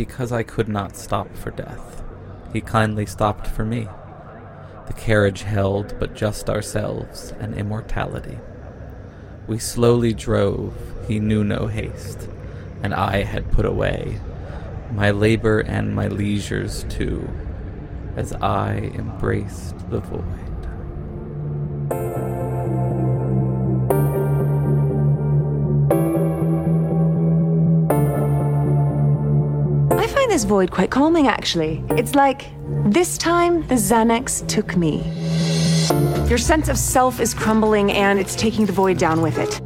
because I could not stop for death, he kindly stopped for me. The carriage held but just ourselves and immortality. We slowly drove, he knew no haste, and I had put away my labor and my leisures too, as I embraced the void. This void quite calming, actually. It's like this time the Xanax took me. Your sense of self is crumbling and it's taking the void down with it.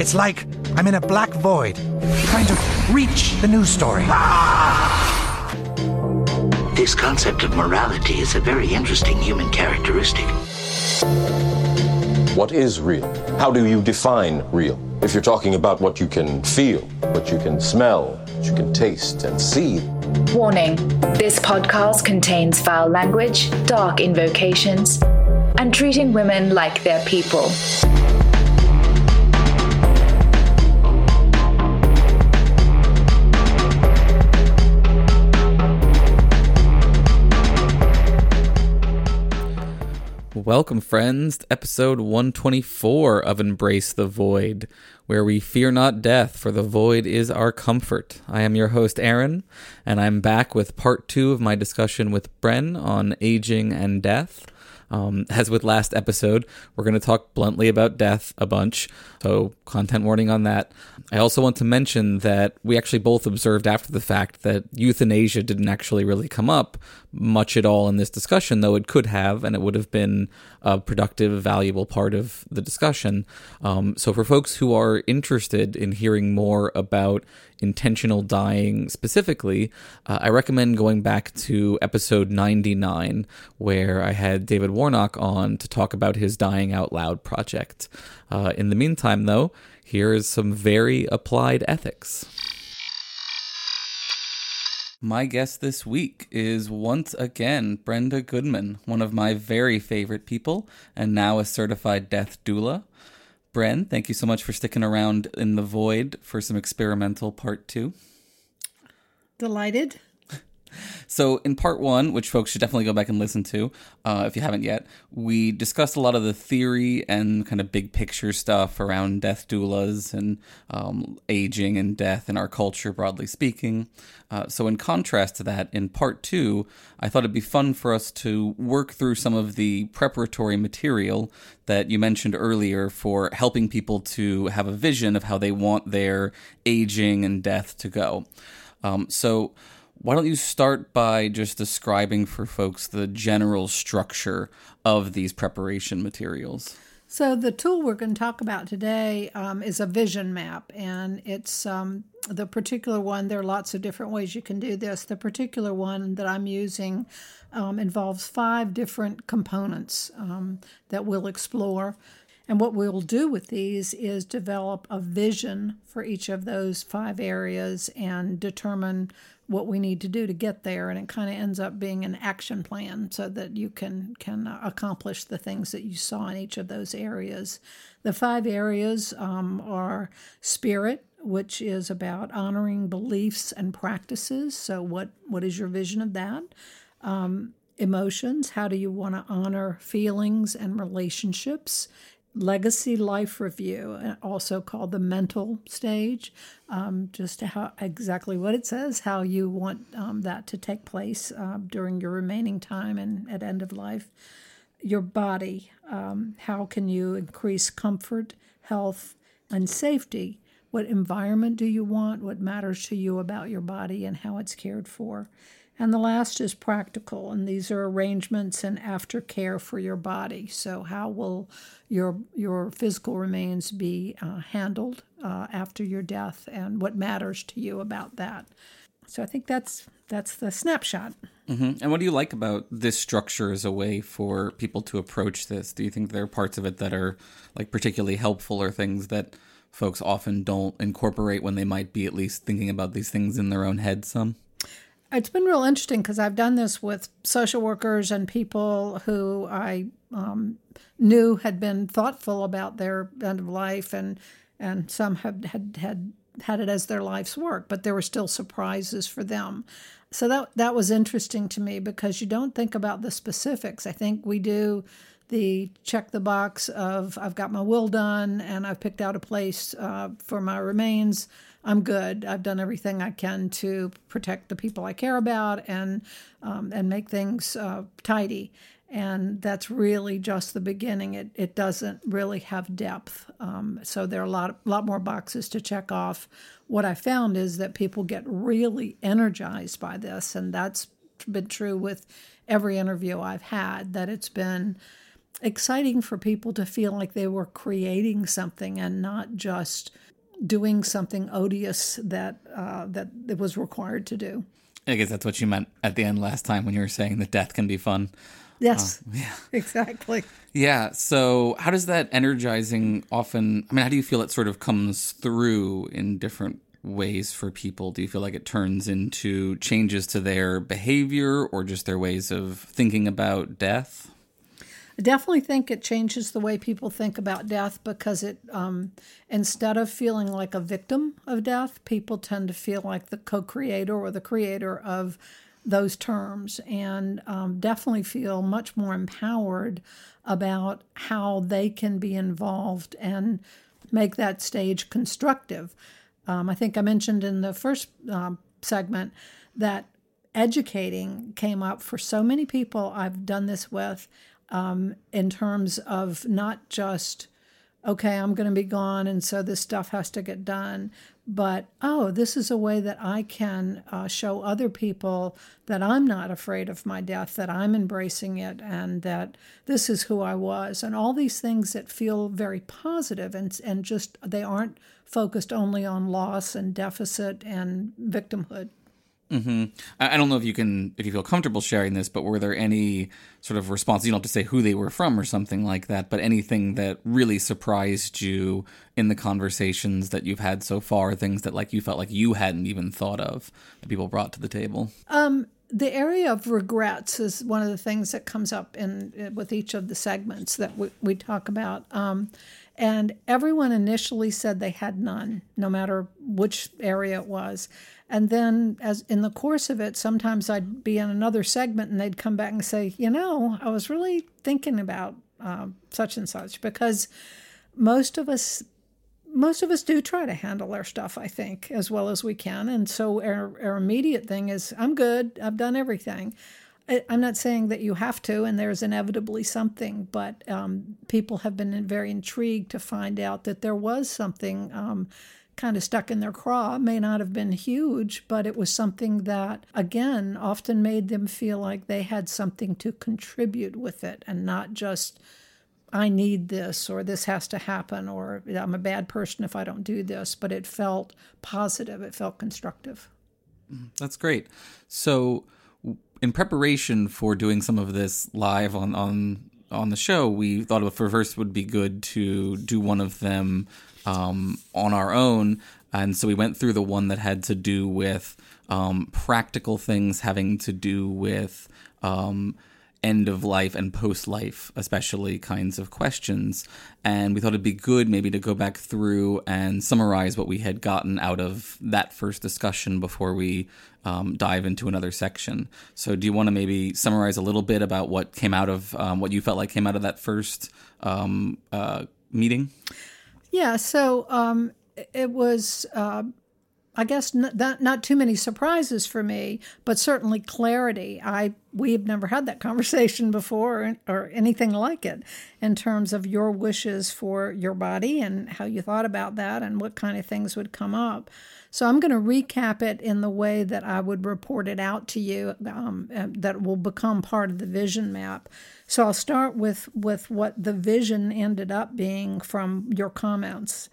It's like I'm in a black void, trying to reach the news story. This concept of morality is a very interesting human characteristic. What is real? How do you define real? If you're talking about what you can feel, what you can smell, what you can taste and see, Warning this podcast contains foul language, dark invocations, and treating women like they're people. Welcome, friends, to episode 124 of Embrace the Void, where we fear not death, for the void is our comfort. I am your host, Aaron, and I'm back with part two of my discussion with Bren on aging and death. Um, as with last episode, we're going to talk bluntly about death a bunch, so content warning on that. I also want to mention that we actually both observed after the fact that euthanasia didn't actually really come up much at all in this discussion, though it could have, and it would have been a productive, valuable part of the discussion. Um, so, for folks who are interested in hearing more about intentional dying specifically, uh, I recommend going back to episode 99, where I had David Warnock on to talk about his Dying Out Loud project. Uh, in the meantime, though, here is some very applied ethics. My guest this week is once again Brenda Goodman, one of my very favorite people, and now a certified death doula. Bren, thank you so much for sticking around in the void for some experimental part two. Delighted. So, in part one, which folks should definitely go back and listen to uh, if you haven't yet, we discussed a lot of the theory and kind of big picture stuff around death doulas and um, aging and death in our culture, broadly speaking. Uh, so, in contrast to that, in part two, I thought it'd be fun for us to work through some of the preparatory material that you mentioned earlier for helping people to have a vision of how they want their aging and death to go. Um, so, why don't you start by just describing for folks the general structure of these preparation materials? So, the tool we're going to talk about today um, is a vision map, and it's um, the particular one. There are lots of different ways you can do this. The particular one that I'm using um, involves five different components um, that we'll explore. And what we'll do with these is develop a vision for each of those five areas and determine what we need to do to get there. And it kind of ends up being an action plan so that you can can accomplish the things that you saw in each of those areas. The five areas um, are spirit which is about honoring beliefs and practices. So what what is your vision of that? Um, emotions how do you want to honor feelings and relationships legacy life review, also called the mental stage, um, just how exactly what it says, how you want um, that to take place uh, during your remaining time and at end of life. Your body, um, how can you increase comfort, health, and safety? What environment do you want? What matters to you about your body and how it's cared for? And the last is practical, and these are arrangements and aftercare for your body. So, how will your your physical remains be uh, handled uh, after your death, and what matters to you about that? So, I think that's that's the snapshot. Mm-hmm. And what do you like about this structure as a way for people to approach this? Do you think there are parts of it that are like particularly helpful, or things that folks often don't incorporate when they might be at least thinking about these things in their own head? Some. It's been real interesting because I've done this with social workers and people who I um, knew had been thoughtful about their end of life, and and some had had had had it as their life's work, but there were still surprises for them. So that that was interesting to me because you don't think about the specifics. I think we do the check the box of I've got my will done and I've picked out a place uh, for my remains. I'm good. I've done everything I can to protect the people I care about and um, and make things uh, tidy. And that's really just the beginning. It it doesn't really have depth. Um, so there are a lot lot more boxes to check off. What I found is that people get really energized by this, and that's been true with every interview I've had. That it's been exciting for people to feel like they were creating something and not just doing something odious that uh, that it was required to do. I guess that's what you meant at the end last time when you were saying that death can be fun. Yes. Oh, yeah. Exactly. Yeah. So, how does that energizing often? I mean, how do you feel it sort of comes through in different ways for people? Do you feel like it turns into changes to their behavior or just their ways of thinking about death? I definitely think it changes the way people think about death because it, um, instead of feeling like a victim of death, people tend to feel like the co creator or the creator of those terms and um, definitely feel much more empowered about how they can be involved and make that stage constructive. Um, I think I mentioned in the first um, segment that educating came up for so many people I've done this with um, in terms of not just, okay, I'm going to be gone, and so this stuff has to get done, but oh, this is a way that I can uh, show other people that I'm not afraid of my death, that I'm embracing it, and that this is who I was, and all these things that feel very positive and and just they aren't focused only on loss and deficit and victimhood. Mm-hmm. I don't know if you can, if you feel comfortable sharing this, but were there any sort of responses? You don't have to say who they were from or something like that, but anything that really surprised you in the conversations that you've had so far, things that like you felt like you hadn't even thought of that people brought to the table? Um, the area of regrets is one of the things that comes up in with each of the segments that we, we talk about. Um, and everyone initially said they had none, no matter which area it was. And then, as in the course of it, sometimes I'd be in another segment and they'd come back and say, you know, I was really thinking about uh, such and such because most of us most of us do try to handle our stuff, I think, as well as we can. And so our, our immediate thing is, I'm good. I've done everything. I, I'm not saying that you have to, and there's inevitably something, but um, people have been very intrigued to find out that there was something um, kind of stuck in their craw. May not have been huge, but it was something that, again, often made them feel like they had something to contribute with it and not just, I need this or this has to happen or I'm a bad person if I don't do this. But it felt positive, it felt constructive. Mm-hmm. That's great. So, in preparation for doing some of this live on, on on the show, we thought it first would be good to do one of them um, on our own. And so we went through the one that had to do with um, practical things having to do with um, end of life and post life, especially kinds of questions. And we thought it'd be good maybe to go back through and summarize what we had gotten out of that first discussion before we um, dive into another section. So, do you want to maybe summarize a little bit about what came out of um, what you felt like came out of that first um, uh, meeting? Yeah, so um, it was, uh, I guess, not, not too many surprises for me, but certainly clarity. I we've never had that conversation before or, or anything like it in terms of your wishes for your body and how you thought about that and what kind of things would come up. So I'm going to recap it in the way that I would report it out to you um, that will become part of the vision map. So I'll start with, with what the vision ended up being from your comments.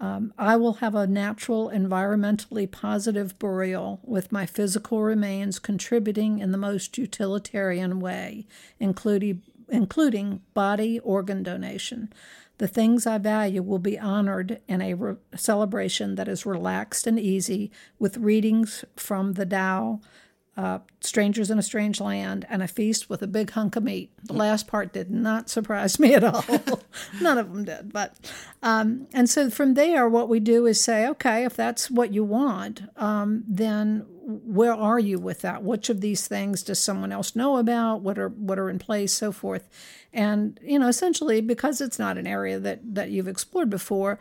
Um, I will have a natural, environmentally positive burial with my physical remains contributing in the most utilitarian way, including, including body organ donation. The things I value will be honored in a re- celebration that is relaxed and easy with readings from the Tao, uh, Strangers in a Strange Land, and A Feast with a Big Hunk of Meat. The last part did not surprise me at all. None of them did. But um, and so from there, what we do is say, okay, if that's what you want, um, then where are you with that? Which of these things does someone else know about? What are what are in place, so forth, and you know, essentially, because it's not an area that that you've explored before,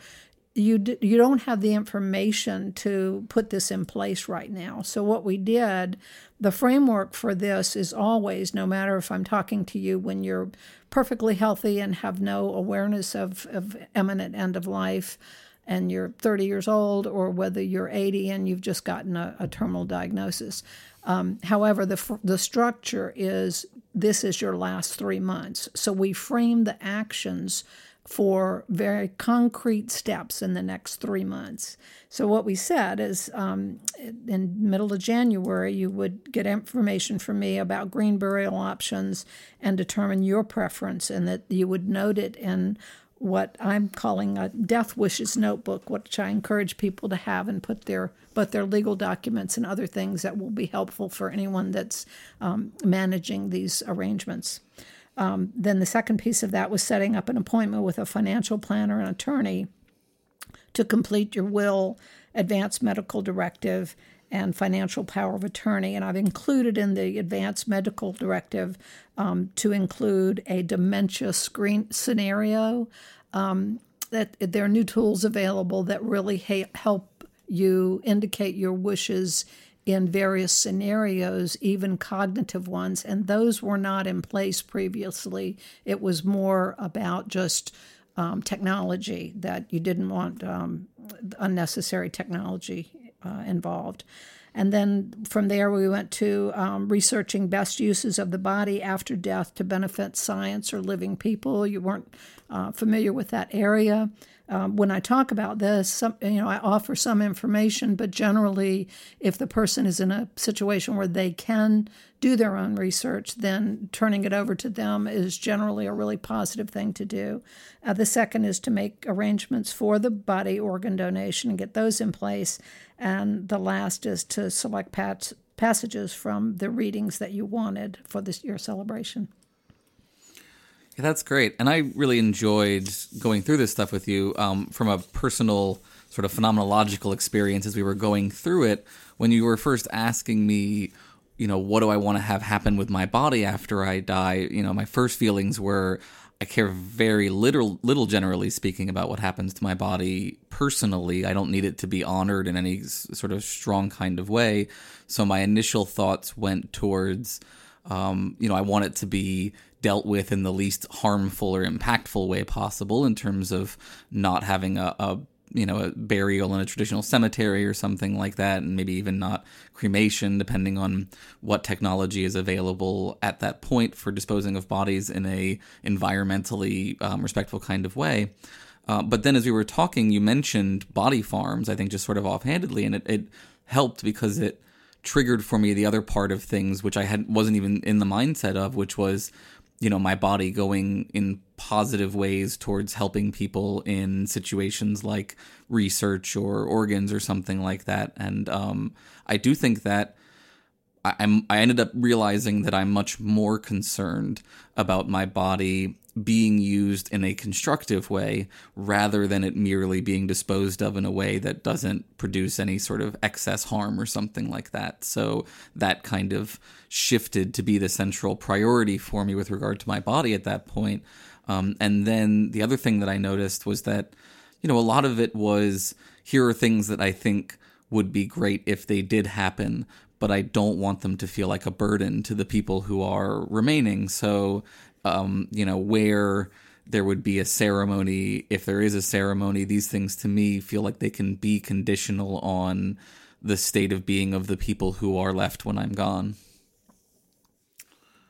you d- you don't have the information to put this in place right now. So what we did, the framework for this is always, no matter if I'm talking to you when you're perfectly healthy and have no awareness of, of imminent end of life, and you're 30 years old, or whether you're 80 and you've just gotten a, a terminal diagnosis. Um, however, the the structure is this is your last three months. So we frame the actions for very concrete steps in the next three months. So what we said is, um, in middle of January, you would get information from me about green burial options and determine your preference, and that you would note it in what I'm calling a death wishes notebook, which I encourage people to have and put their but their legal documents and other things that will be helpful for anyone that's um, managing these arrangements. Um, then the second piece of that was setting up an appointment with a financial planner and attorney to complete your will, advance medical directive, and financial power of attorney. And I've included in the advanced medical directive um, to include a dementia screen scenario. Um, that there are new tools available that really ha- help you indicate your wishes in various scenarios, even cognitive ones, and those were not in place previously. It was more about just um, technology that you didn't want um, unnecessary technology uh, involved. And then from there, we went to um, researching best uses of the body after death to benefit science or living people. You weren't uh, familiar with that area um, when I talk about this, some, you know, I offer some information, but generally, if the person is in a situation where they can do their own research, then turning it over to them is generally a really positive thing to do. Uh, the second is to make arrangements for the body organ donation and get those in place. And the last is to select pat- passages from the readings that you wanted for this your celebration. Yeah, that's great. And I really enjoyed going through this stuff with you um, from a personal sort of phenomenological experience as we were going through it. When you were first asking me, you know, what do I want to have happen with my body after I die? You know, my first feelings were I care very little, little generally speaking, about what happens to my body personally. I don't need it to be honored in any sort of strong kind of way. So my initial thoughts went towards, um, you know, I want it to be dealt with in the least harmful or impactful way possible in terms of not having a, a you know, a burial in a traditional cemetery or something like that, and maybe even not cremation, depending on what technology is available at that point for disposing of bodies in a environmentally um, respectful kind of way. Uh, but then, as we were talking, you mentioned body farms. I think just sort of offhandedly, and it, it helped because it triggered for me the other part of things, which I had wasn't even in the mindset of, which was you know my body going in positive ways towards helping people in situations like research or organs or something like that. And um, i do think that I, i'm i ended up realizing that i'm much more concerned about my body being used in a constructive way rather than it merely being disposed of in a way that doesn't produce any sort of excess harm or something like that. So that kind of shifted to be the central priority for me with regard to my body at that point. Um, and then the other thing that I noticed was that, you know, a lot of it was here are things that I think would be great if they did happen, but I don't want them to feel like a burden to the people who are remaining. So um, you know, where there would be a ceremony, if there is a ceremony, these things to me feel like they can be conditional on the state of being of the people who are left when I'm gone.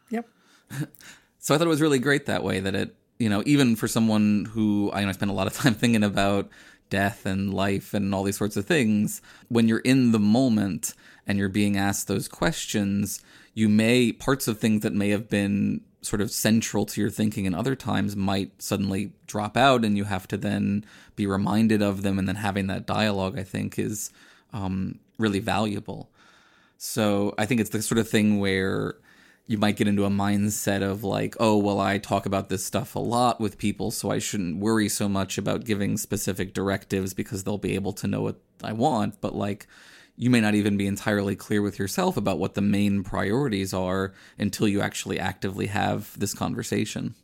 Yep. so I thought it was really great that way that it, you know, even for someone who I, know, I spend a lot of time thinking about death and life and all these sorts of things, when you're in the moment and you're being asked those questions, you may, parts of things that may have been sort of central to your thinking and other times might suddenly drop out and you have to then be reminded of them and then having that dialogue i think is um, really valuable So I think it's the sort of thing where you might get into a mindset of like, oh, well, I talk about this stuff a lot with people, so I shouldn't worry so much about giving specific directives because they'll be able to know what I want. But like, you may not even be entirely clear with yourself about what the main priorities are until you actually actively have this conversation.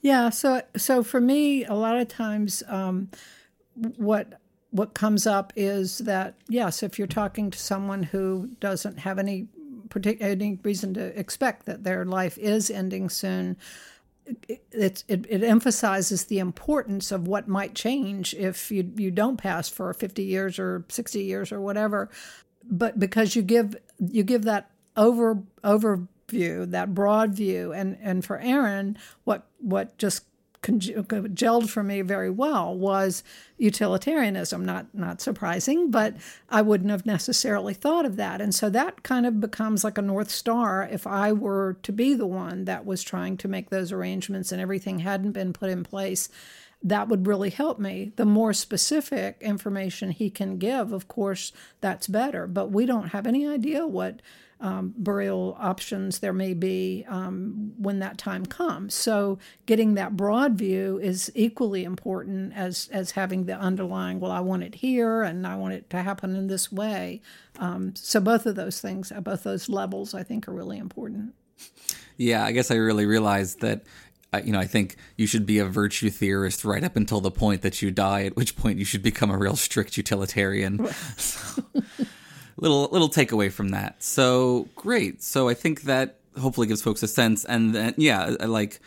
Yeah. So, so for me, a lot of times, um, what what comes up is that yes, if you're talking to someone who doesn't have any particular any reason to expect that their life is ending soon, it, it, it emphasizes the importance of what might change if you, you don't pass for 50 years or 60 years or whatever. But because you give you give that over overview, that broad view, and and for Aaron, what what just Uh, gelled for me very well was utilitarianism. Not not surprising, but I wouldn't have necessarily thought of that. And so that kind of becomes like a north star if I were to be the one that was trying to make those arrangements and everything hadn't been put in place. That would really help me. The more specific information he can give, of course, that's better. But we don't have any idea what um, burial options there may be um, when that time comes. So getting that broad view is equally important as as having the underlying. Well, I want it here, and I want it to happen in this way. Um, so both of those things, uh, both those levels, I think are really important. Yeah, I guess I really realized that you know, I think you should be a virtue theorist right up until the point that you die, at which point you should become a real strict utilitarian. little little takeaway from that. So great. So I think that hopefully gives folks a sense, and then yeah, like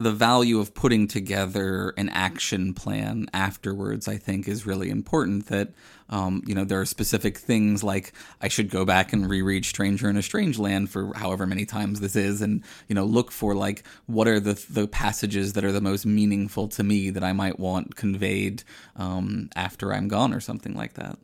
the value of putting together an action plan afterwards, I think, is really important. That um, you know there are specific things like I should go back and reread Stranger in a Strange Land for however many times this is, and you know look for like what are the the passages that are the most meaningful to me that I might want conveyed um, after I'm gone or something like that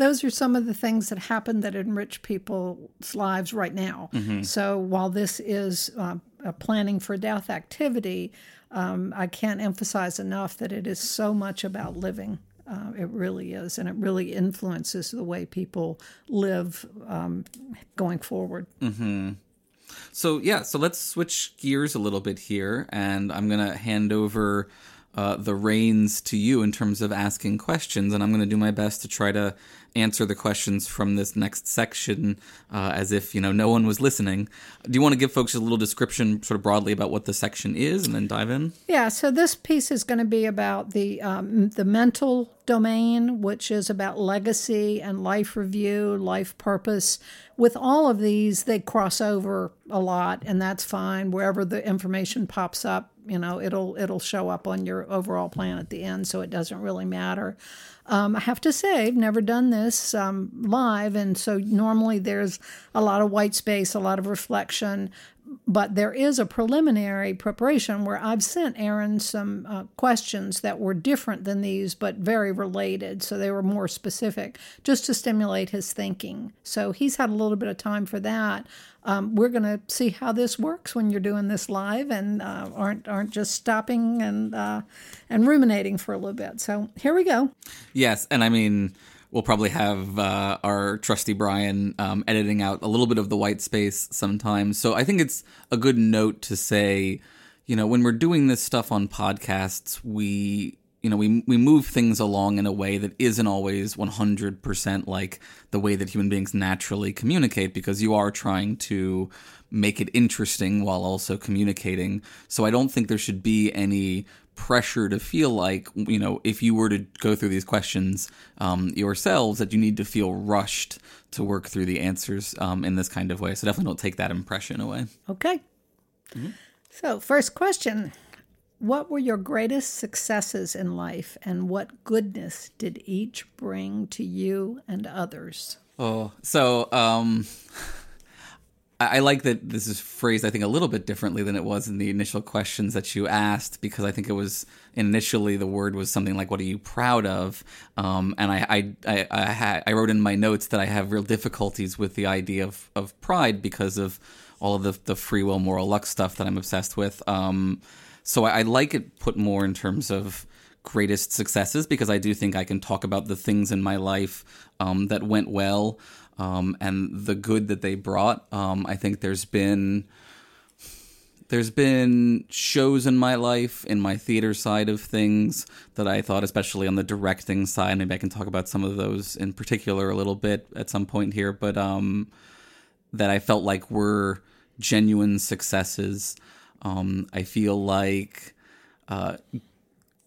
those are some of the things that happen that enrich people's lives right now. Mm-hmm. So while this is uh, a planning for death activity, um, I can't emphasize enough that it is so much about living. Uh, it really is, and it really influences the way people live um, going forward. Mm-hmm. So yeah, so let's switch gears a little bit here, and I'm gonna hand over uh, the reins to you in terms of asking questions, and I'm gonna do my best to try to answer the questions from this next section uh, as if you know no one was listening. Do you want to give folks a little description, sort of broadly, about what the section is, and then dive in? Yeah. So this piece is going to be about the um, the mental domain, which is about legacy and life review, life purpose. With all of these, they cross over a lot, and that's fine. Wherever the information pops up, you know, it'll it'll show up on your overall plan at the end, so it doesn't really matter. Um, I have to say, I've never done this um, live, and so normally there's a lot of white space, a lot of reflection. But there is a preliminary preparation where I've sent Aaron some uh, questions that were different than these, but very related. So they were more specific, just to stimulate his thinking. So he's had a little bit of time for that um, we're going to see how this works when you're doing this live and uh, aren't aren't just stopping and uh, and ruminating for a little bit. So here we go. Yes, and I mean we'll probably have uh, our trusty Brian um, editing out a little bit of the white space sometimes. So I think it's a good note to say, you know, when we're doing this stuff on podcasts, we you know, we we move things along in a way that isn't always 100% like the way that human beings naturally communicate because you are trying to make it interesting while also communicating. So I don't think there should be any pressure to feel like, you know, if you were to go through these questions um, yourselves, that you need to feel rushed to work through the answers um, in this kind of way. So definitely don't take that impression away. Okay. Mm-hmm. So, first question what were your greatest successes in life, and what goodness did each bring to you and others? Oh, so um, I, like that this is phrased, I think, a little bit differently than it was in the initial questions that you asked, because I think it was initially the word was something like, "What are you proud of?" Um, and I, I, I, I, I wrote in my notes that I have real difficulties with the idea of, of pride because of all of the, the free will, moral luck stuff that I'm obsessed with. Um, so I, I like it put more in terms of greatest successes because I do think I can talk about the things in my life um, that went well um, and the good that they brought. Um, I think there's been there's been shows in my life in my theater side of things that I thought, especially on the directing side, maybe I can talk about some of those in particular a little bit at some point here, but um, that I felt like were genuine successes. Um, I feel like uh,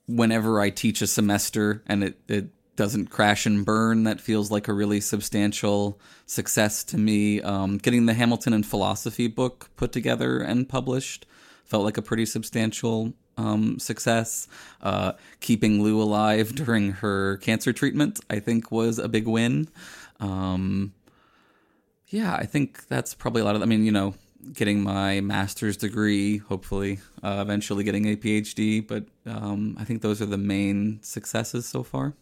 whenever I teach a semester and it, it doesn't crash and burn, that feels like a really substantial success to me. Um, getting the Hamilton and philosophy book put together and published felt like a pretty substantial um, success. Uh, keeping Lou alive during her cancer treatment, I think, was a big win. Um, yeah, I think that's probably a lot of. I mean, you know, getting my master's degree, hopefully, uh, eventually getting a PhD. But um, I think those are the main successes so far.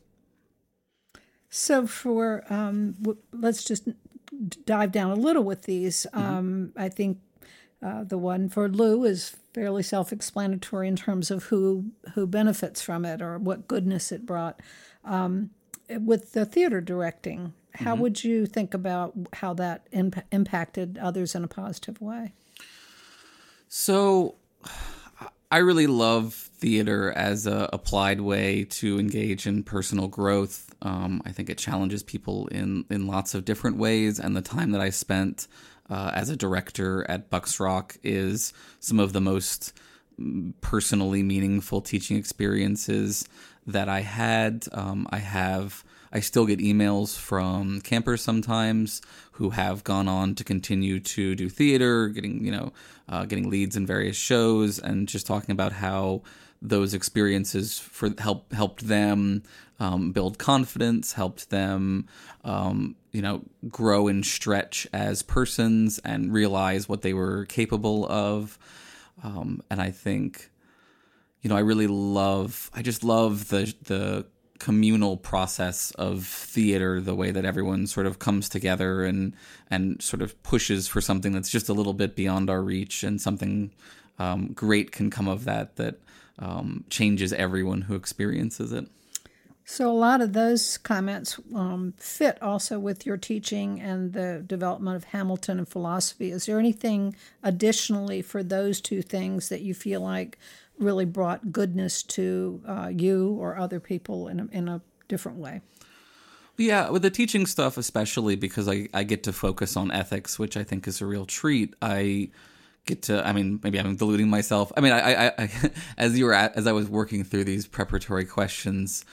So, for um, w- let's just dive down a little with these. Um, I think uh, the one for Lou is fairly self-explanatory in terms of who who benefits from it or what goodness it brought. Um, with the theater directing, how would you think about how that imp- impacted others in a positive way? So, I really love theater as a applied way to engage in personal growth. Um, I think it challenges people in in lots of different ways, and the time that I spent uh, as a director at Bucks Rock is some of the most mm, personally meaningful teaching experiences that I had. Um, I have. I still get emails from campers sometimes who have gone on to continue to do theater, getting you know, uh, getting leads in various shows, and just talking about how those experiences for help helped them um, build confidence, helped them um, you know grow and stretch as persons and realize what they were capable of. Um, and I think you know I really love I just love the the communal process of theater the way that everyone sort of comes together and and sort of pushes for something that's just a little bit beyond our reach and something um, great can come of that that um, changes everyone who experiences it So a lot of those comments um, fit also with your teaching and the development of Hamilton and philosophy. Is there anything additionally for those two things that you feel like really brought goodness to uh, you or other people in a, in a different way? Yeah, with the teaching stuff, especially because I, I get to focus on ethics, which I think is a real treat. I get to, I mean, maybe I'm deluding myself. I mean, I, I, I as you were at, as I was working through these preparatory questions,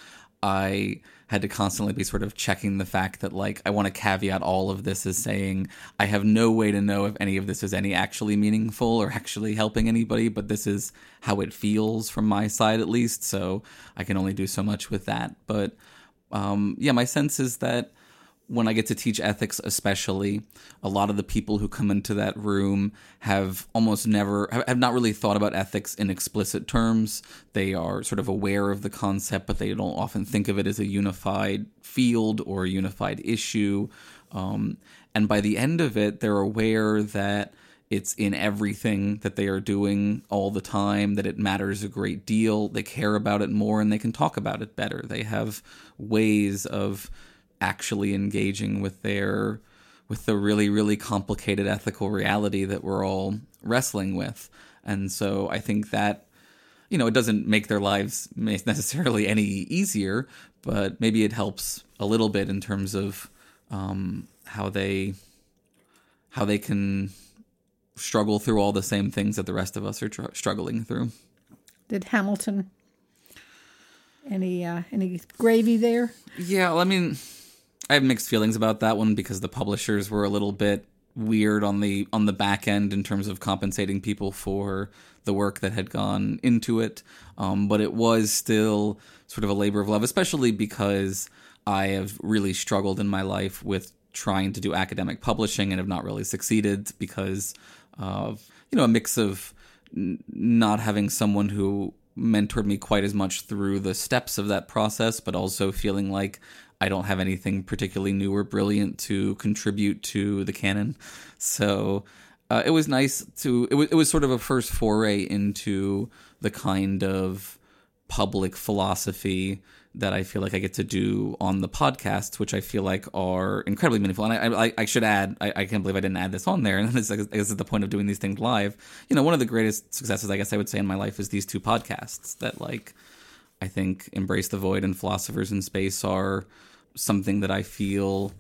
I had to constantly be sort of checking the fact that like I want to caveat all of this as saying I have no way to know if any of this is any actually meaningful or actually helping anybody, but this is how it feels from my side at least. So I can only do so much with that. But um, yeah, my sense is that when I get to teach ethics, especially, a lot of the people who come into that room have almost never, have not really thought about ethics in explicit terms. They are sort of aware of the concept, but they don't often think of it as a unified field or a unified issue. Um, and by the end of it, they're aware that it's in everything that they are doing all the time, that it matters a great deal. They care about it more and they can talk about it better. They have ways of actually engaging with their with the really really complicated ethical reality that we're all wrestling with and so i think that you know it doesn't make their lives necessarily any easier but maybe it helps a little bit in terms of um, how they how they can struggle through all the same things that the rest of us are tr- struggling through Did Hamilton any uh, any gravy there? Yeah, well, I mean, I have mixed feelings about that one because the publishers were a little bit weird on the on the back end in terms of compensating people for the work that had gone into it. Um, but it was still sort of a labor of love, especially because I have really struggled in my life with trying to do academic publishing and have not really succeeded because of you know a mix of n- not having someone who mentored me quite as much through the steps of that process, but also feeling like I don't have anything particularly new or brilliant to contribute to the canon. So uh, it was nice to it was it was sort of a first foray into the kind of public philosophy that I feel like I get to do on the podcasts, which I feel like are incredibly meaningful. And I, I, I should add, I, I, can't believe I didn't add this on there. And this, this is the point of doing these things live. You know, one of the greatest successes, I guess I would say in my life is these two podcasts that like, I think Embrace the Void and Philosophers in Space are something that I feel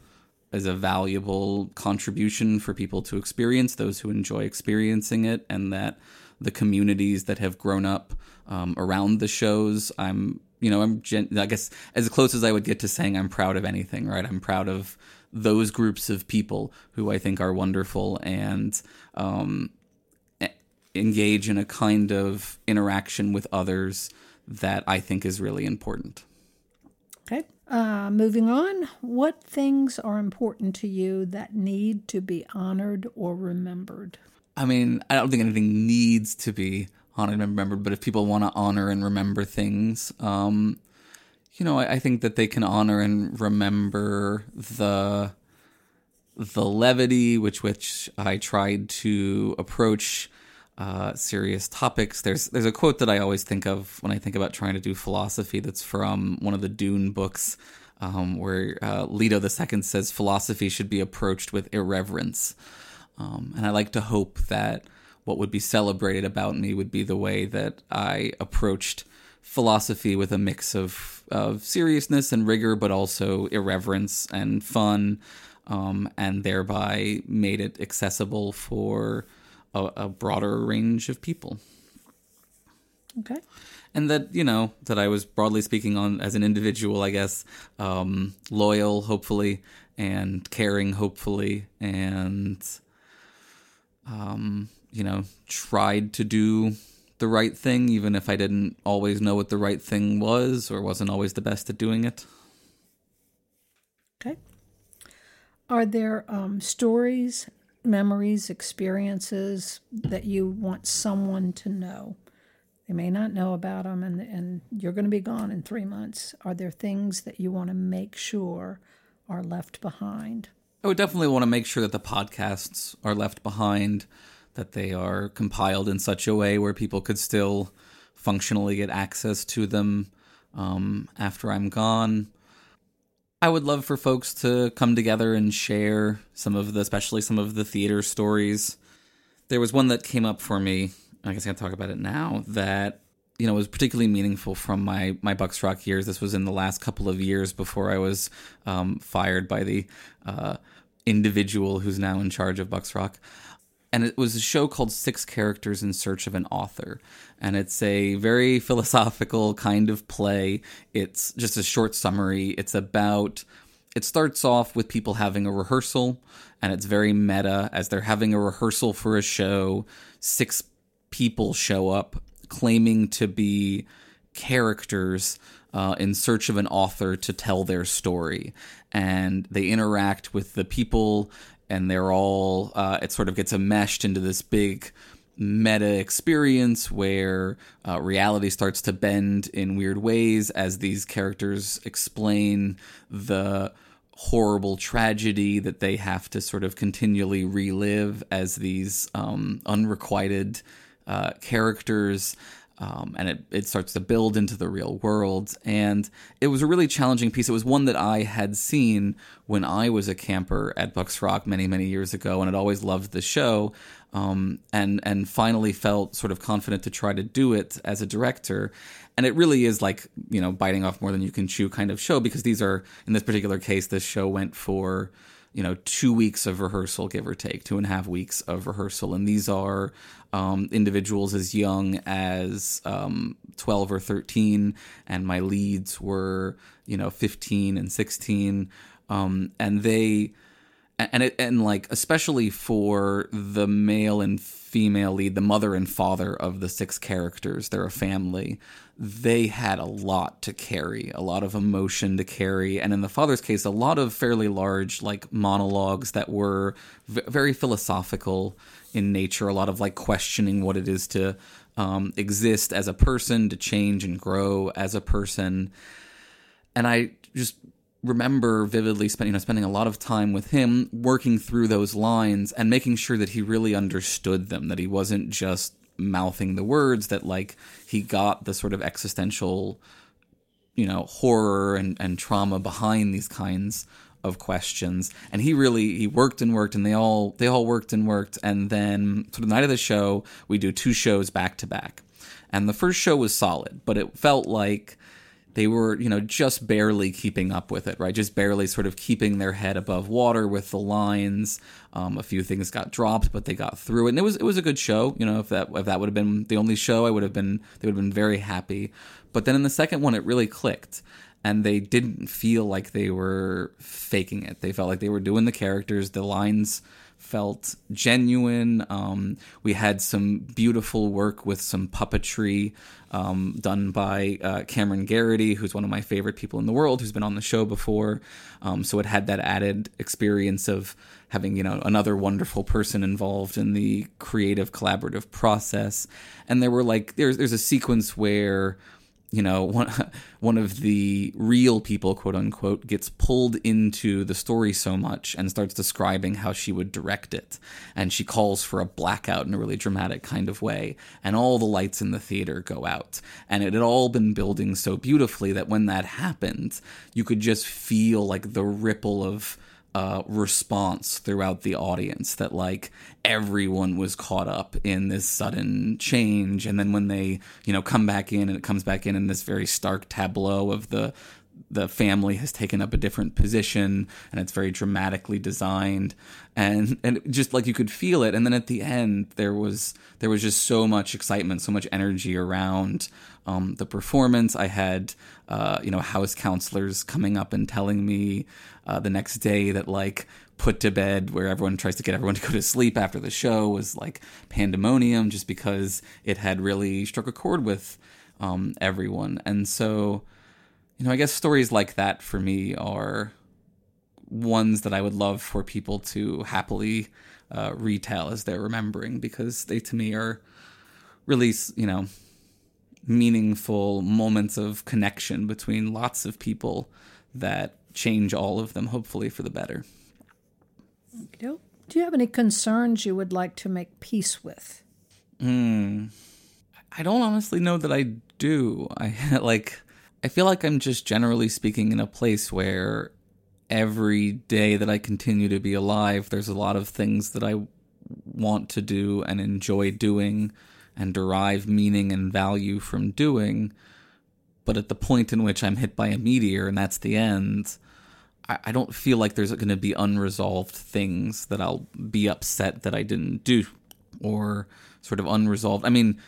is a valuable contribution for people to experience, those who enjoy experiencing it, and that the communities that have grown up um, around the shows, I'm, you know, I'm, gen- I guess, as close as I would get to saying I'm proud of anything, right? I'm proud of those groups of people who I think are wonderful and um, engage in a kind of interaction with others that I think is really important. Okay. Uh, moving on, what things are important to you that need to be honored or remembered? I mean, I don't think anything needs to be honored and remembered, but if people want to honor and remember things, um, you know, I, I think that they can honor and remember the the levity which which I tried to approach uh, serious topics. There's there's a quote that I always think of when I think about trying to do philosophy. That's from one of the Dune books, um, where uh, Leto II says philosophy should be approached with irreverence. Um, and I like to hope that what would be celebrated about me would be the way that I approached philosophy with a mix of of seriousness and rigor, but also irreverence and fun, um, and thereby made it accessible for a, a broader range of people. Okay. And that, you know, that I was broadly speaking on as an individual, I guess, um, loyal, hopefully, and caring, hopefully, and, um, you know, tried to do the right thing, even if I didn't always know what the right thing was or wasn't always the best at doing it. Okay. Are there um, stories memories, experiences that you want someone to know. They may not know about them, and, and you're going to be gone in three months. Are there things that you want to make sure are left behind? I would definitely want to make sure that the podcasts are left behind, that they are compiled in such a way where people could still functionally get access to them um, after I'm gone. I would love for folks to come together and share some of the, especially some of the theater stories. There was one that came up for me. I guess I can talk about it now. That you know was particularly meaningful from my my Bucks Rock years. This was in the last couple of years before I was um, fired by the uh, individual who's now in charge of Bucks Rock and it was a show called Six Characters in Search of an Author. And it's a very philosophical kind of play. It's just a short summary. It's about, it starts off with people having a rehearsal, and it's very meta. As they're having a rehearsal for a show, six people show up claiming to be characters uh, in search of an author to tell their story. And they interact with the people and they're all uh, it sort of gets enmeshed into this big meta experience where uh, reality starts to bend in weird ways as these characters explain the horrible tragedy that they have to sort of continually relive as these um, unrequited uh, characters um, and it, it starts to build into the real world. And it was a really challenging piece. It was one that I had seen when I was a camper at Bucks Rock many, many years ago, and had always loved the show. Um, and and finally felt sort of confident to try to do it as a director. And it really is like you know biting off more than you can chew kind of show because these are in this particular case this show went for you know two weeks of rehearsal give or take two and a half weeks of rehearsal. And these are um, individuals as young as um, 12 or 13 and my leads were you know 15 and 16 um, and they and it and like especially for the male and female lead the mother and father of the six characters they're a family. They had a lot to carry a lot of emotion to carry and in the father's case a lot of fairly large like monologues that were v- very philosophical in nature a lot of like questioning what it is to um, exist as a person to change and grow as a person. And i just remember vividly spending you know spending a lot of time with him working through those lines and making sure that he really understood them that he wasn't just mouthing the words that like he got the sort of existential you know horror and, and trauma behind these kinds of questions. And he really he worked and worked and they all they all worked and worked. And then sort of the night of the show we do two shows back to back. And the first show was solid but it felt like they were, you know, just barely keeping up with it, right? Just barely sort of keeping their head above water with the lines. Um, a few things got dropped, but they got through it, and it was it was a good show. You know, if that if that would have been the only show, I would have been they would have been very happy. But then in the second one, it really clicked, and they didn't feel like they were faking it. They felt like they were doing the characters. The lines felt genuine. Um, we had some beautiful work with some puppetry um, done by uh, Cameron Garrity, who's one of my favorite people in the world, who's been on the show before. Um, so it had that added experience of having you know another wonderful person involved in the creative collaborative process. And there were like there's there's a sequence where you know one one of the real people quote unquote gets pulled into the story so much and starts describing how she would direct it. And she calls for a blackout in a really dramatic kind of way. And all the lights in the theater go out. And it had all been building so beautifully that when that happened you could just feel like the ripple of uh, response throughout the audience that like everyone was caught up in this sudden change. And then when they you know come back in and it comes back in in this very stark tableau of the the family has taken up a different position and it's very dramatically designed. And and just like you could feel it. And then at the end there was there was just so much excitement so much energy around um, the performance. I had uh, you know house counselors coming up and telling me uh, the next day that like put to bed where everyone tries to get everyone to go to sleep after the show was like pandemonium just because it had really struck a chord with um, everyone. And so you know, I guess stories like that for me are ones that I would love for people to happily uh, retell as they're remembering because they to me are really, you know, meaningful moments of connection between lots of people that change all of them, hopefully for the better. Do you have any concerns you would like to make peace with? Hmm. I don't honestly know that I do. I like I feel like I'm just generally speaking in a place where every day that I continue to be alive, there's a lot of things that I want to do and enjoy doing and derive meaning and value from doing. But at the point in which I'm hit by a meteor and that's the end, I, don't feel like there's going to be unresolved things that I'll be upset that I didn't do or sort of unresolved. I mean,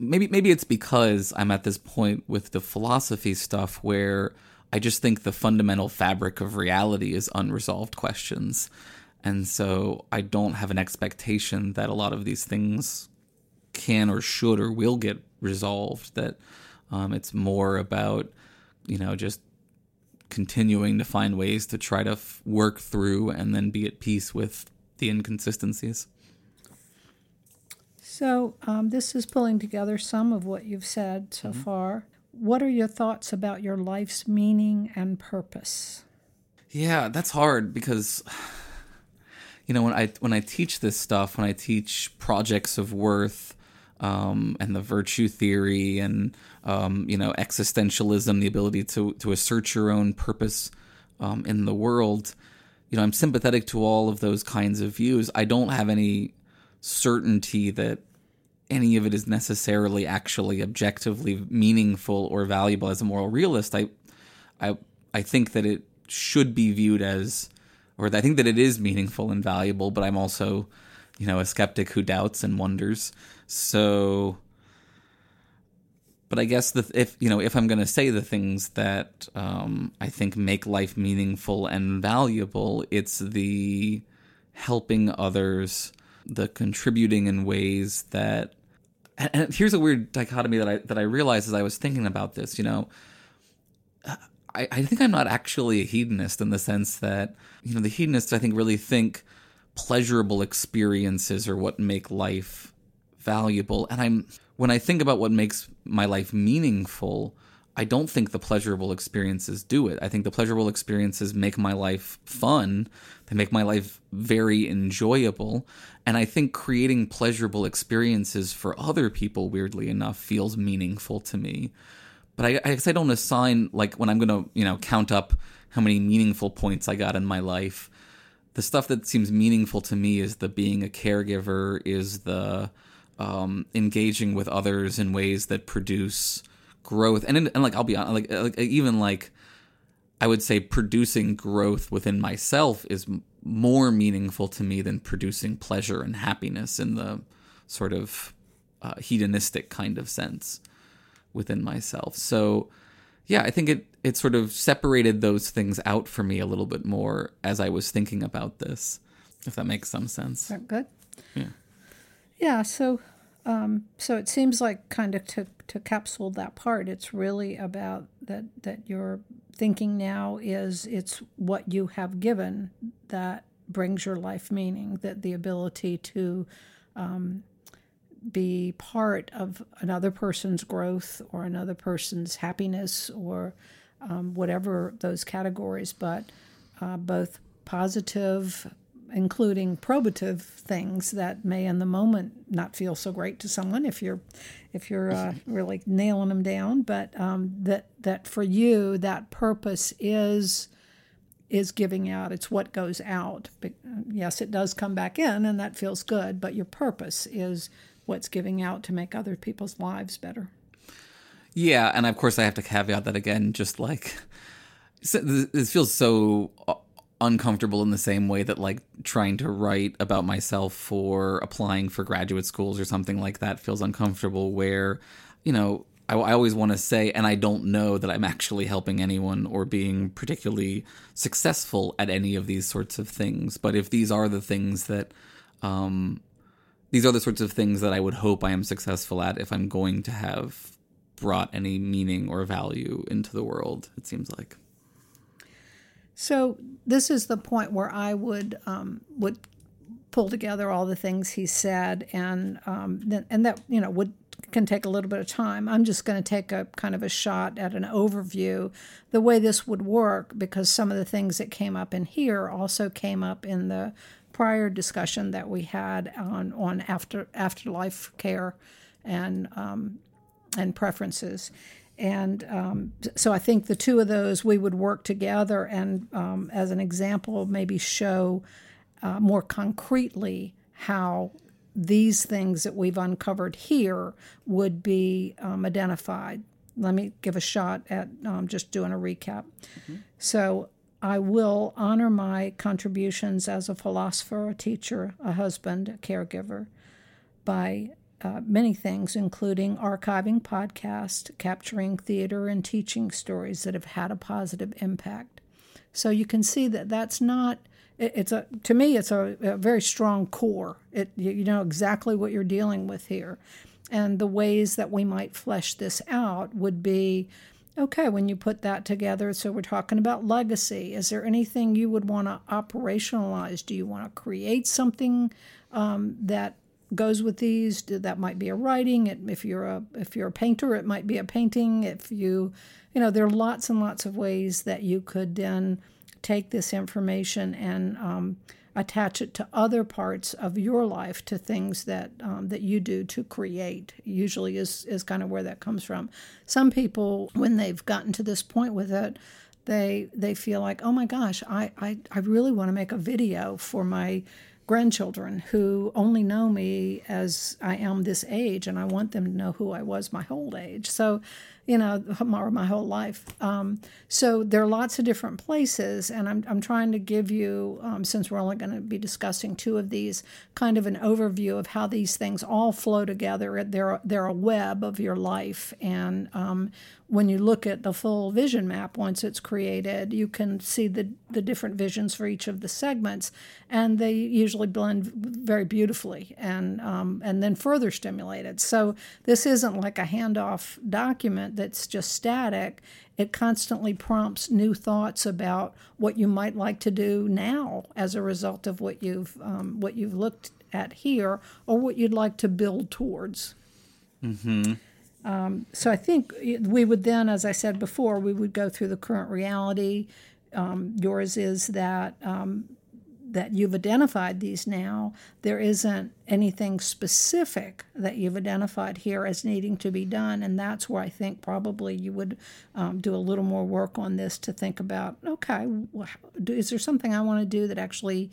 maybe maybe it's because I'm at this point with the philosophy stuff where I just think the fundamental fabric of reality is unresolved questions. And so I don't have an expectation that a lot of these things can or should or will get resolved. That um, it's more about, you know, just continuing to find ways to try to f- work through and then be at peace with the inconsistencies. So, um, this is pulling together some of what you've said so mm-hmm. far. What are your thoughts about your life's meaning and purpose? Yeah, that's hard because you know when I when I teach this stuff, when I teach projects of worth um, and the virtue theory and um, you know existentialism, the ability to to assert your own purpose um, in the world, you know I'm sympathetic to all of those kinds of views. I don't have any certainty that any of it is necessarily actually objectively meaningful or valuable as a moral realist. I, I, I think that it should be viewed as, or I think that it is meaningful and valuable. But I'm also, you know, a skeptic who doubts and wonders. So, but I guess the, if you know if I'm going to say the things that um, I think make life meaningful and valuable, it's the helping others, the contributing in ways that and, and here's a weird dichotomy that I that I realized as I was thinking about this. You know, I, I think I'm not actually a hedonist in the sense that you know the hedonists I think really think pleasurable experiences are what make life valuable, and I'm when I think about what makes my life meaningful. I don't think the pleasurable experiences do it. I think the pleasurable experiences make my life fun. They make my life very enjoyable. And I think creating pleasurable experiences for other people, weirdly enough, feels meaningful to me. But I, I guess I don't assign, like, when I'm going to, you know, count up how many meaningful points I got in my life, the stuff that seems meaningful to me is the being a caregiver, is the um, engaging with others in ways that produce growth and, and like i'll be honest like, like even like i would say producing growth within myself is more meaningful to me than producing pleasure and happiness in the sort of uh, hedonistic kind of sense within myself. So yeah i think it it sort of separated those things out for me a little bit more as i was thinking about this if that makes some sense. Good? Yeah. Yeah so um, so it seems like kind of to, to capsule that part, it's really about that that your thinking now is it's what you have given that brings your life meaning, that the ability to um, be part of another person's growth or another person's happiness or um, whatever those categories, but uh, both positive including probative things that may in the moment not feel so great to someone if you're if you're uh, really nailing them down but um, that that for you that purpose is is giving out. It's what goes out. But, yes it does come back in and that feels good but your purpose is what's giving out to make other people's lives better. Yeah and of course i have to caveat that again just like this feels so uh, uncomfortable in the same way that like trying to write about myself for applying for graduate schools or something like that feels uncomfortable where you know I, I always want to say and i don't know that i'm actually helping anyone or being particularly successful at any of these sorts of things but if these are the things that um these are the sorts of things that i would hope i am successful at if i'm going to have brought any meaning or value into the world it seems like so this is the point where I would um, would pull together all the things he said, and um, and that you know would can take a little bit of time. I'm just going to take a kind of a shot at an overview, the way this would work, because some of the things that came up in here also came up in the prior discussion that we had on on after afterlife care and um, and preferences. And um, so I think the two of those we would work together and, um, as an example, maybe show uh, more concretely how these things that we've uncovered here would be um, identified. Let me give a shot at um, just doing a recap. Mm-hmm. So I will honor my contributions as a philosopher, a teacher, a husband, a caregiver by uh, many things, including archiving podcasts, capturing theater and teaching stories that have had a positive impact. So you can see that that's not. It, it's a to me, it's a, a very strong core. It you, you know exactly what you're dealing with here, and the ways that we might flesh this out would be. Okay, when you put that together, so we're talking about legacy. Is there anything you would want to operationalize? Do you want to create something um, that goes with these. That might be a writing. If you're a if you're a painter, it might be a painting. If you, you know, there are lots and lots of ways that you could then take this information and um, attach it to other parts of your life, to things that um, that you do to create. Usually is is kind of where that comes from. Some people, when they've gotten to this point with it, they they feel like, oh my gosh, I I, I really want to make a video for my grandchildren who only know me as I am this age, and I want them to know who I was my whole age. So, you know, or my whole life. Um, so there are lots of different places, and I'm, I'm trying to give you, um, since we're only going to be discussing two of these, kind of an overview of how these things all flow together. They're they're a web of your life, and um, when you look at the full vision map once it's created, you can see the, the different visions for each of the segments, and they usually blend very beautifully and um, and then further stimulated. So this isn't like a handoff document that's just static. It constantly prompts new thoughts about what you might like to do now as a result of what you've um, what you've looked at here, or what you'd like to build towards. Mm-hmm. Um, so I think we would then, as I said before, we would go through the current reality. Um, yours is that um, that you've identified these now. There isn't anything specific that you've identified here as needing to be done, and that's where I think probably you would um, do a little more work on this to think about. Okay, is there something I want to do that actually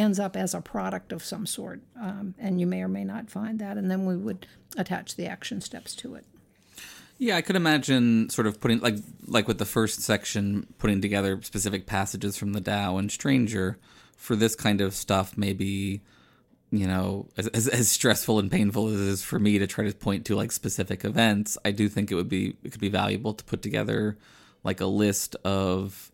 ends up as a product of some sort, um, and you may or may not find that, and then we would attach the action steps to it. Yeah, I could imagine sort of putting like like with the first section, putting together specific passages from the Tao and Stranger for this kind of stuff. Maybe you know, as, as, as stressful and painful as it is for me to try to point to like specific events, I do think it would be it could be valuable to put together like a list of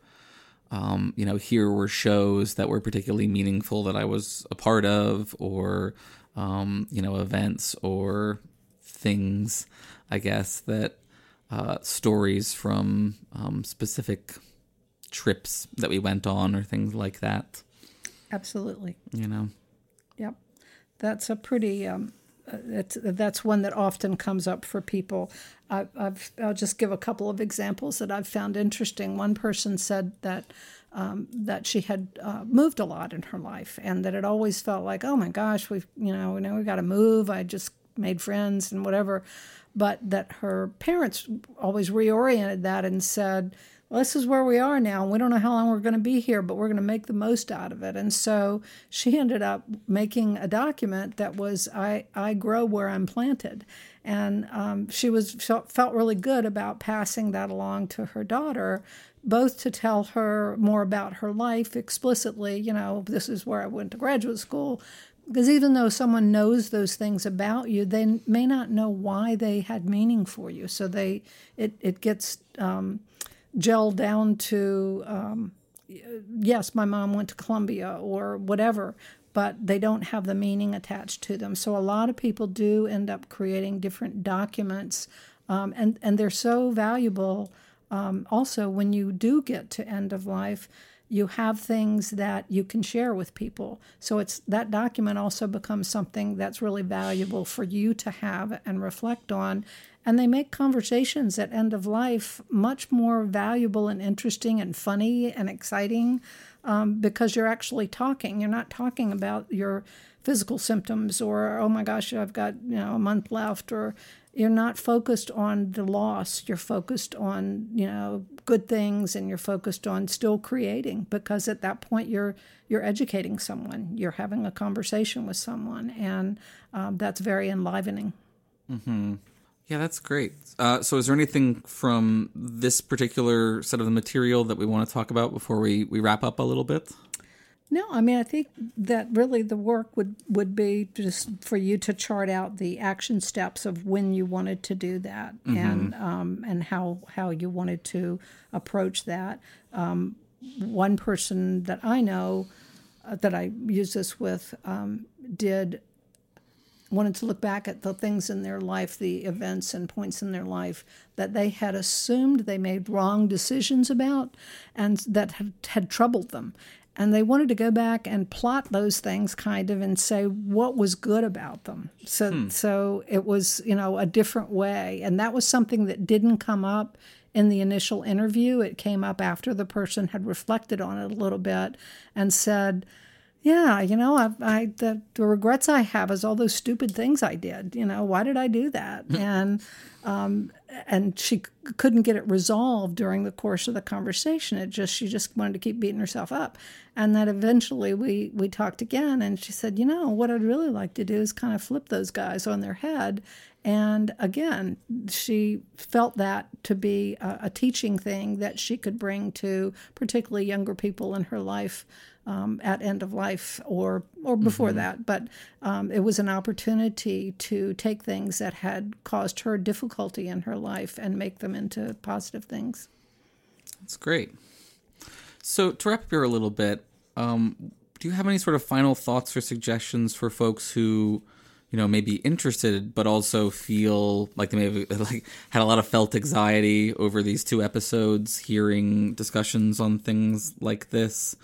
um, you know, here were shows that were particularly meaningful that I was a part of, or um, you know, events or things I guess, that uh, stories from um, specific trips that we went on or things like that. Absolutely. You know? Yep. That's a pretty. Um, it's, that's one that often comes up for people. I, I've, I'll just give a couple of examples that I've found interesting. One person said that um, that she had uh, moved a lot in her life, and that it always felt like, oh my gosh, we've you know now we got to move. I just made friends and whatever but that her parents always reoriented that and said, well, this is where we are now. We don't know how long we're going to be here, but we're going to make the most out of it. And so she ended up making a document that was I, I grow where I'm planted. And um, she was felt, really good about passing that along to her daughter, both to tell her more about her life explicitly. You know, this is where I went to graduate school, because even though someone knows those things about you, they may not know why they had meaning for you. So they it it gets um, gelled down to um, yes, my mom went to Columbia or whatever, but they don't have the meaning attached to them. So a lot of people do end up creating different documents, um, and and they're so valuable. Um, also, when you do get to end of life you have things that you can share with people. So it's that document also becomes something that's really valuable for you to have and reflect on. And they make conversations at end of life much more valuable and interesting and funny and exciting um, because you're actually talking. You're not talking about your physical symptoms or oh my gosh i've got you know a month left or you're not focused on the loss you're focused on you know good things and you're focused on still creating because at that point you're you're educating someone you're having a conversation with someone and um, that's very enlivening mm-hmm. Yeah that's great uh, so is there anything from this particular set of the material that we want to talk about before we, we wrap up a little bit no, I mean I think that really the work would would be just for you to chart out the action steps of when you wanted to do that mm-hmm. and um, and how how you wanted to approach that. Um, one person that I know uh, that I use this with um, did wanted to look back at the things in their life, the events and points in their life that they had assumed they made wrong decisions about and that had, had troubled them. And they wanted to go back and plot those things kind of and say what was good about them. So hmm. so it was you know a different way. And that was something that didn't come up in the initial interview. It came up after the person had reflected on it a little bit and said yeah, you know, I, I the, the regrets I have is all those stupid things I did. You know, why did I do that? and um, and she c- couldn't get it resolved during the course of the conversation. It just she just wanted to keep beating herself up, and that eventually we we talked again, and she said, you know, what I'd really like to do is kind of flip those guys on their head. And again, she felt that to be a, a teaching thing that she could bring to particularly younger people in her life um, at end of life or or before mm-hmm. that. But um, it was an opportunity to take things that had caused her difficulty in her life and make them into positive things. That's great. So to wrap up here a little bit, um, do you have any sort of final thoughts or suggestions for folks who? you know, may be interested, but also feel like they may have like had a lot of felt anxiety over these two episodes, hearing discussions on things like this.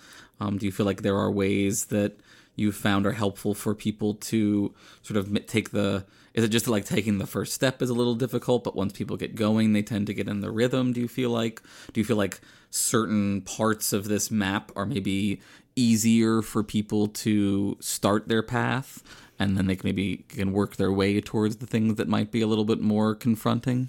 Um, do you feel like there are ways that you've found are helpful for people to sort of take the is it just like taking the first step is a little difficult but once people get going they tend to get in the rhythm? Do you feel like do you feel like certain parts of this map are maybe easier for people to start their path and then they can maybe can work their way towards the things that might be a little bit more confronting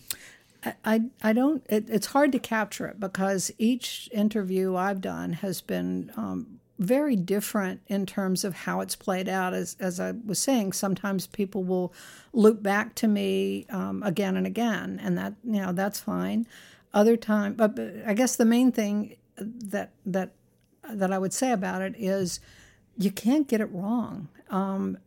I, I don't it, it's hard to capture it because each interview i've done has been um, very different in terms of how it's played out. As, as I was saying, sometimes people will loop back to me um, again and again, and that you know that's fine. Other time, but, but I guess the main thing that that that I would say about it is you can't get it wrong. Um,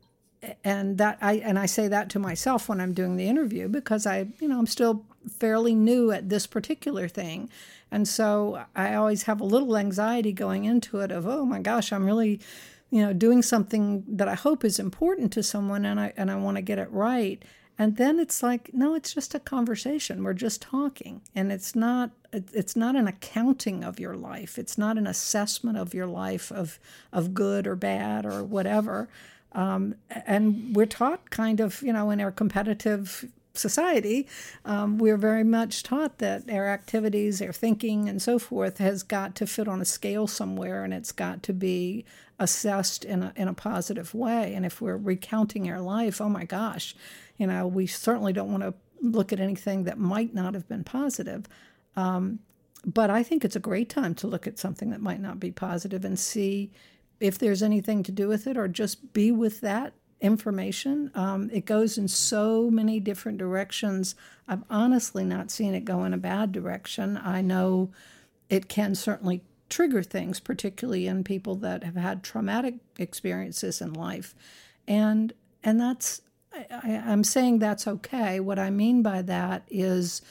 and that I and I say that to myself when I'm doing the interview because I you know I'm still fairly new at this particular thing. And so I always have a little anxiety going into it of, oh my gosh, I'm really, you know, doing something that I hope is important to someone and I and I want to get it right. And then it's like, no, it's just a conversation. We're just talking. And it's not it's not an accounting of your life. It's not an assessment of your life of of good or bad or whatever. Um, and we're taught kind of, you know, in our competitive society, um, we're very much taught that our activities, our thinking, and so forth has got to fit on a scale somewhere and it's got to be assessed in a, in a positive way. And if we're recounting our life, oh my gosh, you know, we certainly don't want to look at anything that might not have been positive. Um, but I think it's a great time to look at something that might not be positive and see if there's anything to do with it or just be with that information. Um, it goes in so many different directions. I've honestly not seen it go in a bad direction. I know it can certainly trigger things, particularly in people that have had traumatic experiences in life, and and that's I, I'm saying that's okay. What I mean by that is.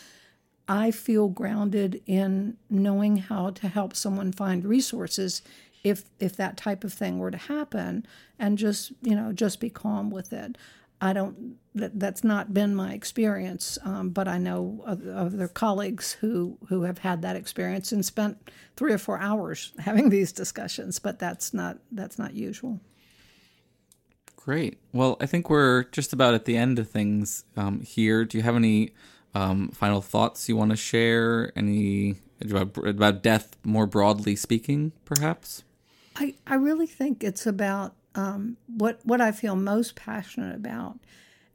I feel grounded in knowing how to help someone find resources if if that type of thing were to happen and just you know just be calm with it. I don't that, that's not been my experience um, but i know other colleagues who who have had that experience and spent three or four hours having these discussions but that's not that's not usual. Great. Well i think we're just about at the end of things um, here. Do you have any um, final thoughts you want to share? Any about, about death more broadly speaking perhaps I, I really think it's about um, what what I feel most passionate about,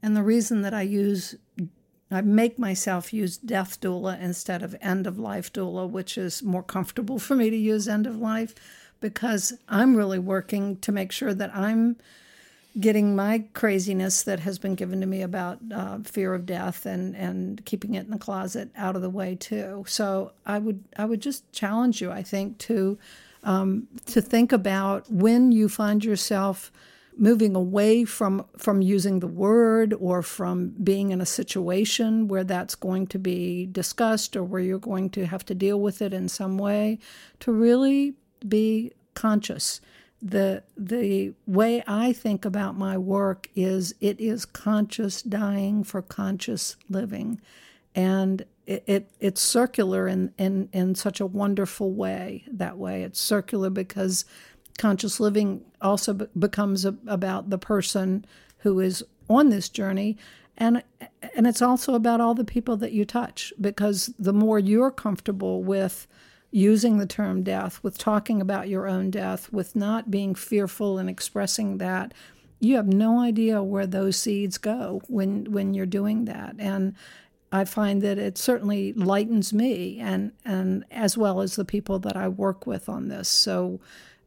and the reason that I use I make myself use death doula instead of end of life doula, which is more comfortable for me to use end of life, because I'm really working to make sure that I'm getting my craziness that has been given to me about uh, fear of death and and keeping it in the closet out of the way too. So I would I would just challenge you, I think, to um, to think about when you find yourself moving away from from using the word or from being in a situation where that's going to be discussed or where you're going to have to deal with it in some way to really be conscious. The the way I think about my work is it is conscious dying for conscious living. And it, it it's circular in, in in such a wonderful way that way. It's circular because conscious living also be- becomes a, about the person who is on this journey. And and it's also about all the people that you touch because the more you're comfortable with using the term death with talking about your own death with not being fearful and expressing that you have no idea where those seeds go when when you're doing that. And I find that it certainly lightens me and, and as well as the people that I work with on this. So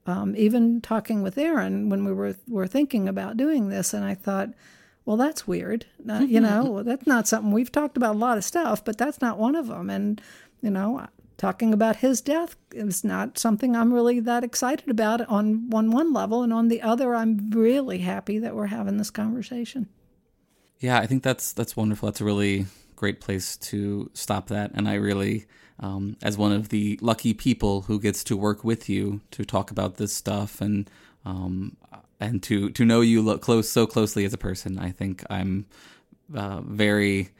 um, even talking with Aaron when we were, were thinking about doing this, and I thought, well, that's weird. You know, that's not something we've talked about a lot of stuff, but that's not one of them. And, you know, talking about his death is not something I'm really that excited about on, on one level. And on the other, I'm really happy that we're having this conversation. Yeah, I think that's that's wonderful. That's a really great place to stop that. And I really, um, as one of the lucky people who gets to work with you to talk about this stuff and um, and to to know you look close so closely as a person, I think I'm uh, very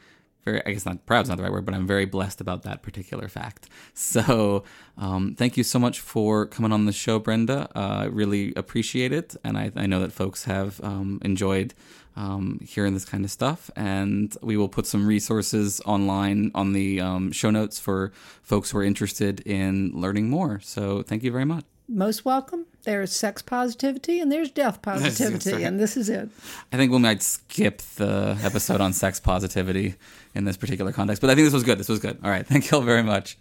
very, I guess not proud is not the right word, but I'm very blessed about that particular fact. So, um, thank you so much for coming on the show, Brenda. Uh, I really appreciate it. And I, I know that folks have um, enjoyed um, hearing this kind of stuff. And we will put some resources online on the um, show notes for folks who are interested in learning more. So, thank you very much. Most welcome. There's sex positivity and there's death positivity, and this is it. I think we might skip the episode on sex positivity in this particular context, but I think this was good. This was good. All right. Thank you all very much.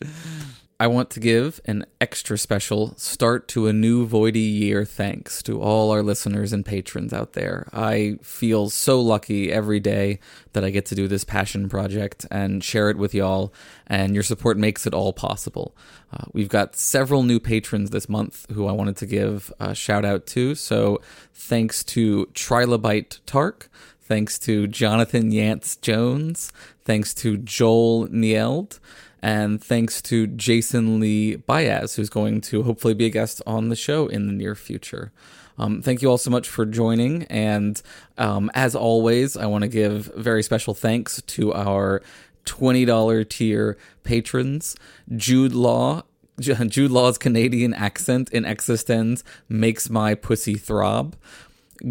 I want to give an extra special start to a new Voidy year thanks to all our listeners and patrons out there. I feel so lucky every day that I get to do this passion project and share it with y'all, and your support makes it all possible. Uh, we've got several new patrons this month who I wanted to give a shout out to. So thanks to Trilobite Tark, thanks to Jonathan Yance Jones, thanks to Joel Nield and thanks to Jason Lee Baez, who's going to hopefully be a guest on the show in the near future. Um, thank you all so much for joining. And um, as always, I want to give very special thanks to our $20 tier patrons Jude Law. Jude Law's Canadian accent in Existence makes my pussy throb.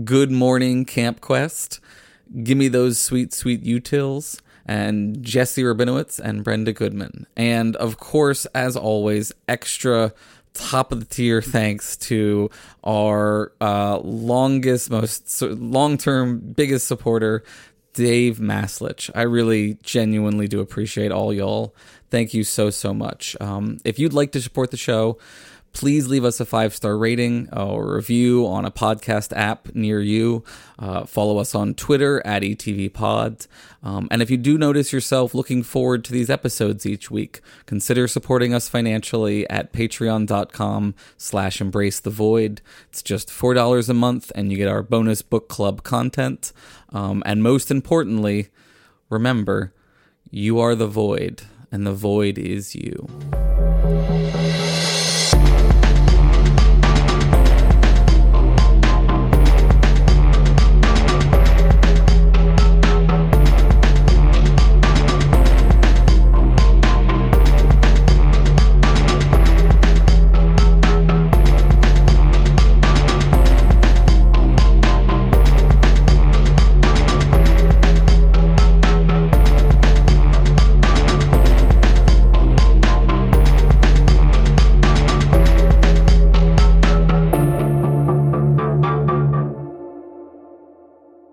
Good morning, Camp Quest. Give me those sweet, sweet utils and Jesse Rabinowitz and Brenda Goodman. And of course, as always, extra top of the tier thanks to our uh, longest, most long term, biggest supporter, Dave Maslich. I really genuinely do appreciate all y'all. Thank you so, so much. Um, if you'd like to support the show, please leave us a five star rating or review on a podcast app near you. Uh, follow us on Twitter at ETVPod. Um, and if you do notice yourself looking forward to these episodes each week, consider supporting us financially at patreon.com slash embrace the void. It's just $4 a month and you get our bonus book club content. Um, and most importantly, remember, you are the void and the void is you.